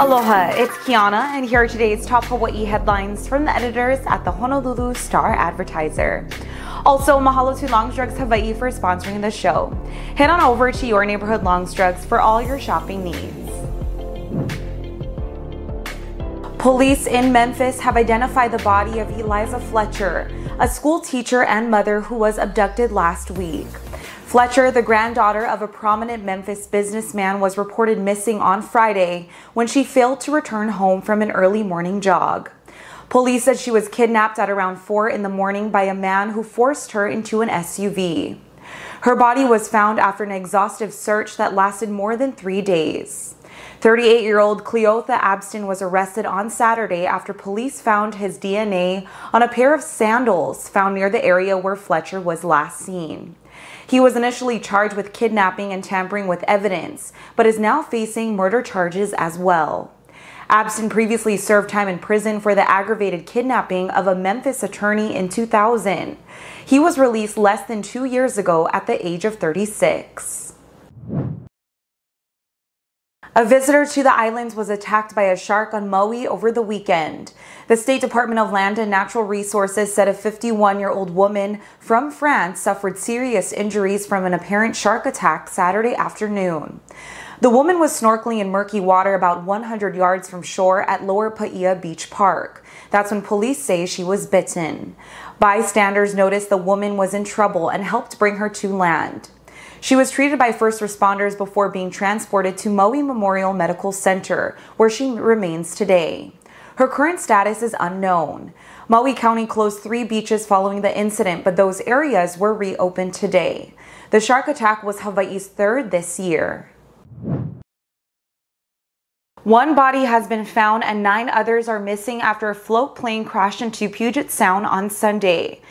Aloha, it's Kiana, and here are today's top Hawaii headlines from the editors at the Honolulu Star Advertiser. Also, mahalo to Longs Drugs Hawaii for sponsoring the show. Head on over to your neighborhood Longs Drugs for all your shopping needs. Police in Memphis have identified the body of Eliza Fletcher, a school teacher and mother who was abducted last week. Fletcher, the granddaughter of a prominent Memphis businessman, was reported missing on Friday when she failed to return home from an early morning jog. Police said she was kidnapped at around 4 in the morning by a man who forced her into an SUV. Her body was found after an exhaustive search that lasted more than three days. 38 year old Cleotha Abston was arrested on Saturday after police found his DNA on a pair of sandals found near the area where Fletcher was last seen. He was initially charged with kidnapping and tampering with evidence, but is now facing murder charges as well. Abston previously served time in prison for the aggravated kidnapping of a Memphis attorney in 2000. He was released less than two years ago at the age of 36. A visitor to the islands was attacked by a shark on Maui over the weekend. The State Department of Land and Natural Resources said a 51 year old woman from France suffered serious injuries from an apparent shark attack Saturday afternoon. The woman was snorkeling in murky water about 100 yards from shore at Lower Paia Beach Park. That's when police say she was bitten. Bystanders noticed the woman was in trouble and helped bring her to land. She was treated by first responders before being transported to Maui Memorial Medical Center, where she remains today. Her current status is unknown. Maui County closed three beaches following the incident, but those areas were reopened today. The shark attack was Hawaii's third this year. One body has been found and nine others are missing after a float plane crashed into Puget Sound on Sunday.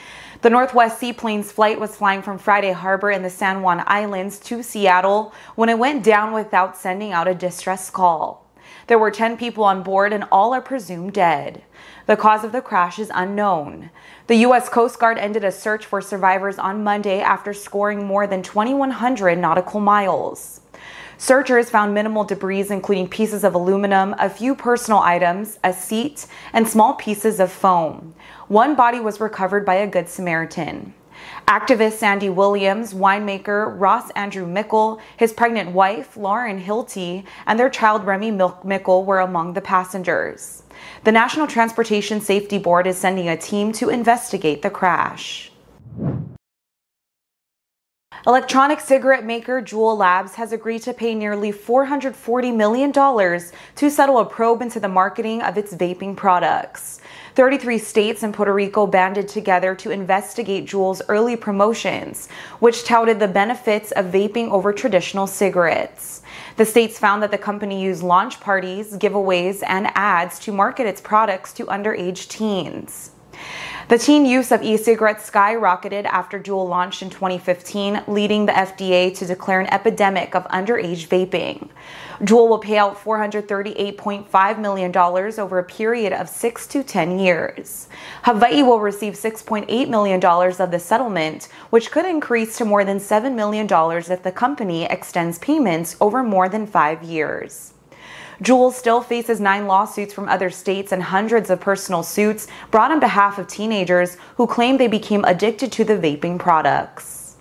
The Northwest Seaplanes flight was flying from Friday Harbor in the San Juan Islands to Seattle when it went down without sending out a distress call. There were 10 people on board and all are presumed dead. The cause of the crash is unknown. The U.S. Coast Guard ended a search for survivors on Monday after scoring more than 2,100 nautical miles. Searchers found minimal debris, including pieces of aluminum, a few personal items, a seat, and small pieces of foam. One body was recovered by a Good Samaritan. Activist Sandy Williams, winemaker Ross Andrew Mickle, his pregnant wife Lauren Hilty, and their child Remy Mickle were among the passengers. The National Transportation Safety Board is sending a team to investigate the crash. Electronic cigarette maker Juul Labs has agreed to pay nearly $440 million to settle a probe into the marketing of its vaping products. 33 states and Puerto Rico banded together to investigate Juul's early promotions, which touted the benefits of vaping over traditional cigarettes. The states found that the company used launch parties, giveaways, and ads to market its products to underage teens. The teen use of e-cigarettes skyrocketed after Juul launched in 2015, leading the FDA to declare an epidemic of underage vaping. Juul will pay out $438.5 million over a period of 6 to 10 years. Hawaii will receive $6.8 million of the settlement, which could increase to more than $7 million if the company extends payments over more than five years. Juul still faces nine lawsuits from other states and hundreds of personal suits brought on behalf of teenagers who claim they became addicted to the vaping products.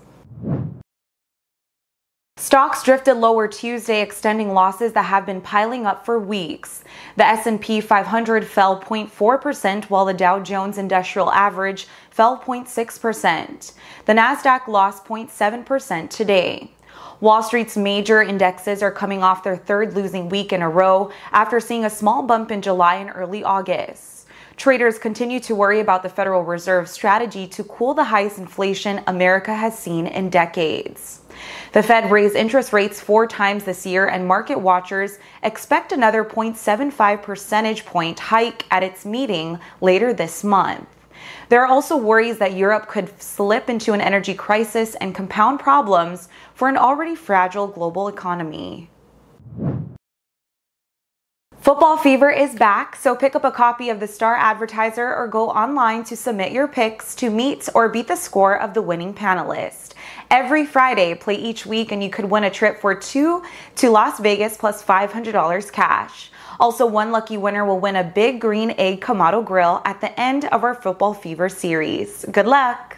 Stocks drifted lower Tuesday, extending losses that have been piling up for weeks. The S&P 500 fell 0.4% while the Dow Jones Industrial Average fell 0.6%. The Nasdaq lost 0.7% today. Wall Street's major indexes are coming off their third losing week in a row after seeing a small bump in July and early August. Traders continue to worry about the Federal Reserve's strategy to cool the highest inflation America has seen in decades. The Fed raised interest rates four times this year, and market watchers expect another 0.75 percentage point hike at its meeting later this month. There are also worries that Europe could slip into an energy crisis and compound problems for an already fragile global economy. Football Fever is back, so pick up a copy of the Star Advertiser or go online to submit your picks to meet or beat the score of the winning panelist. Every Friday, play each week and you could win a trip for two to Las Vegas plus $500 cash. Also, one lucky winner will win a big green egg Kamado grill at the end of our Football Fever series. Good luck!